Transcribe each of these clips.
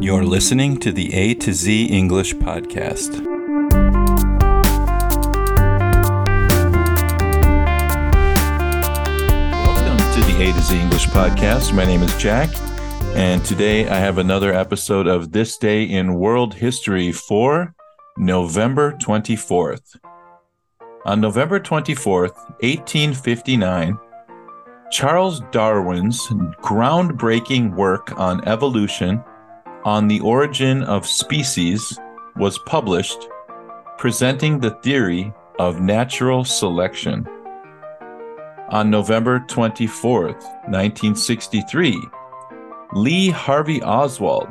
You're listening to the A to Z English Podcast. Welcome to the A to Z English Podcast. My name is Jack, and today I have another episode of This Day in World History for November 24th. On November 24th, 1859, Charles Darwin's groundbreaking work on evolution on the origin of species was published, presenting the theory of natural selection. On November 24, 1963, Lee Harvey Oswald,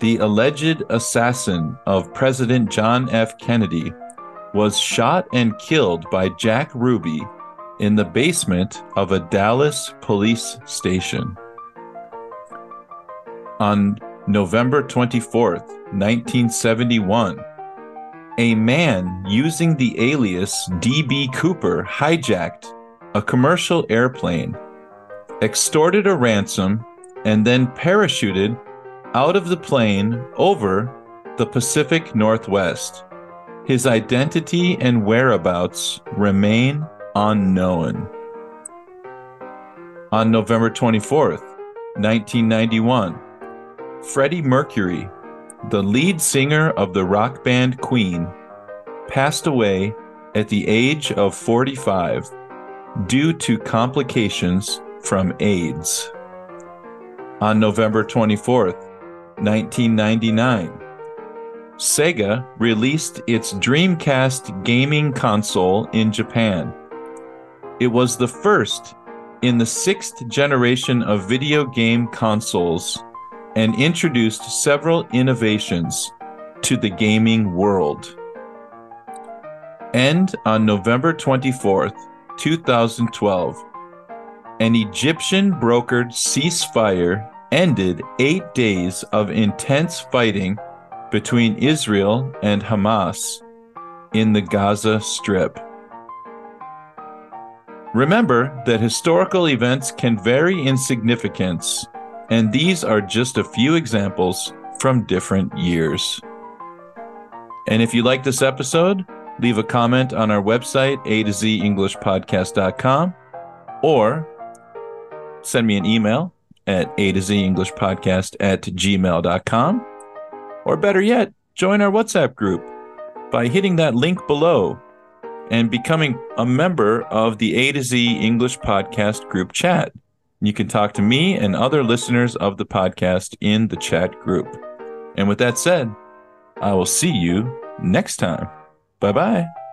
the alleged assassin of President John F. Kennedy, was shot and killed by Jack Ruby in the basement of a Dallas police station. On November 24th, 1971, a man using the alias D.B. Cooper hijacked a commercial airplane, extorted a ransom, and then parachuted out of the plane over the Pacific Northwest. His identity and whereabouts remain unknown. On November 24th, 1991, Freddie Mercury, the lead singer of the rock band Queen, passed away at the age of 45 due to complications from AIDS. On November 24th, 1999, Sega released its Dreamcast gaming console in Japan. It was the first in the sixth generation of video game consoles and introduced several innovations to the gaming world. And on November 24th, 2012, an Egyptian brokered ceasefire ended eight days of intense fighting between Israel and Hamas in the Gaza Strip. Remember that historical events can vary in significance, and these are just a few examples from different years. And if you like this episode, leave a comment on our website, a to z englishpodcast.com, or send me an email at a to z English Podcast at gmail.com, or better yet, join our WhatsApp group by hitting that link below and becoming a member of the A to Z English Podcast group chat. You can talk to me and other listeners of the podcast in the chat group. And with that said, I will see you next time. Bye bye.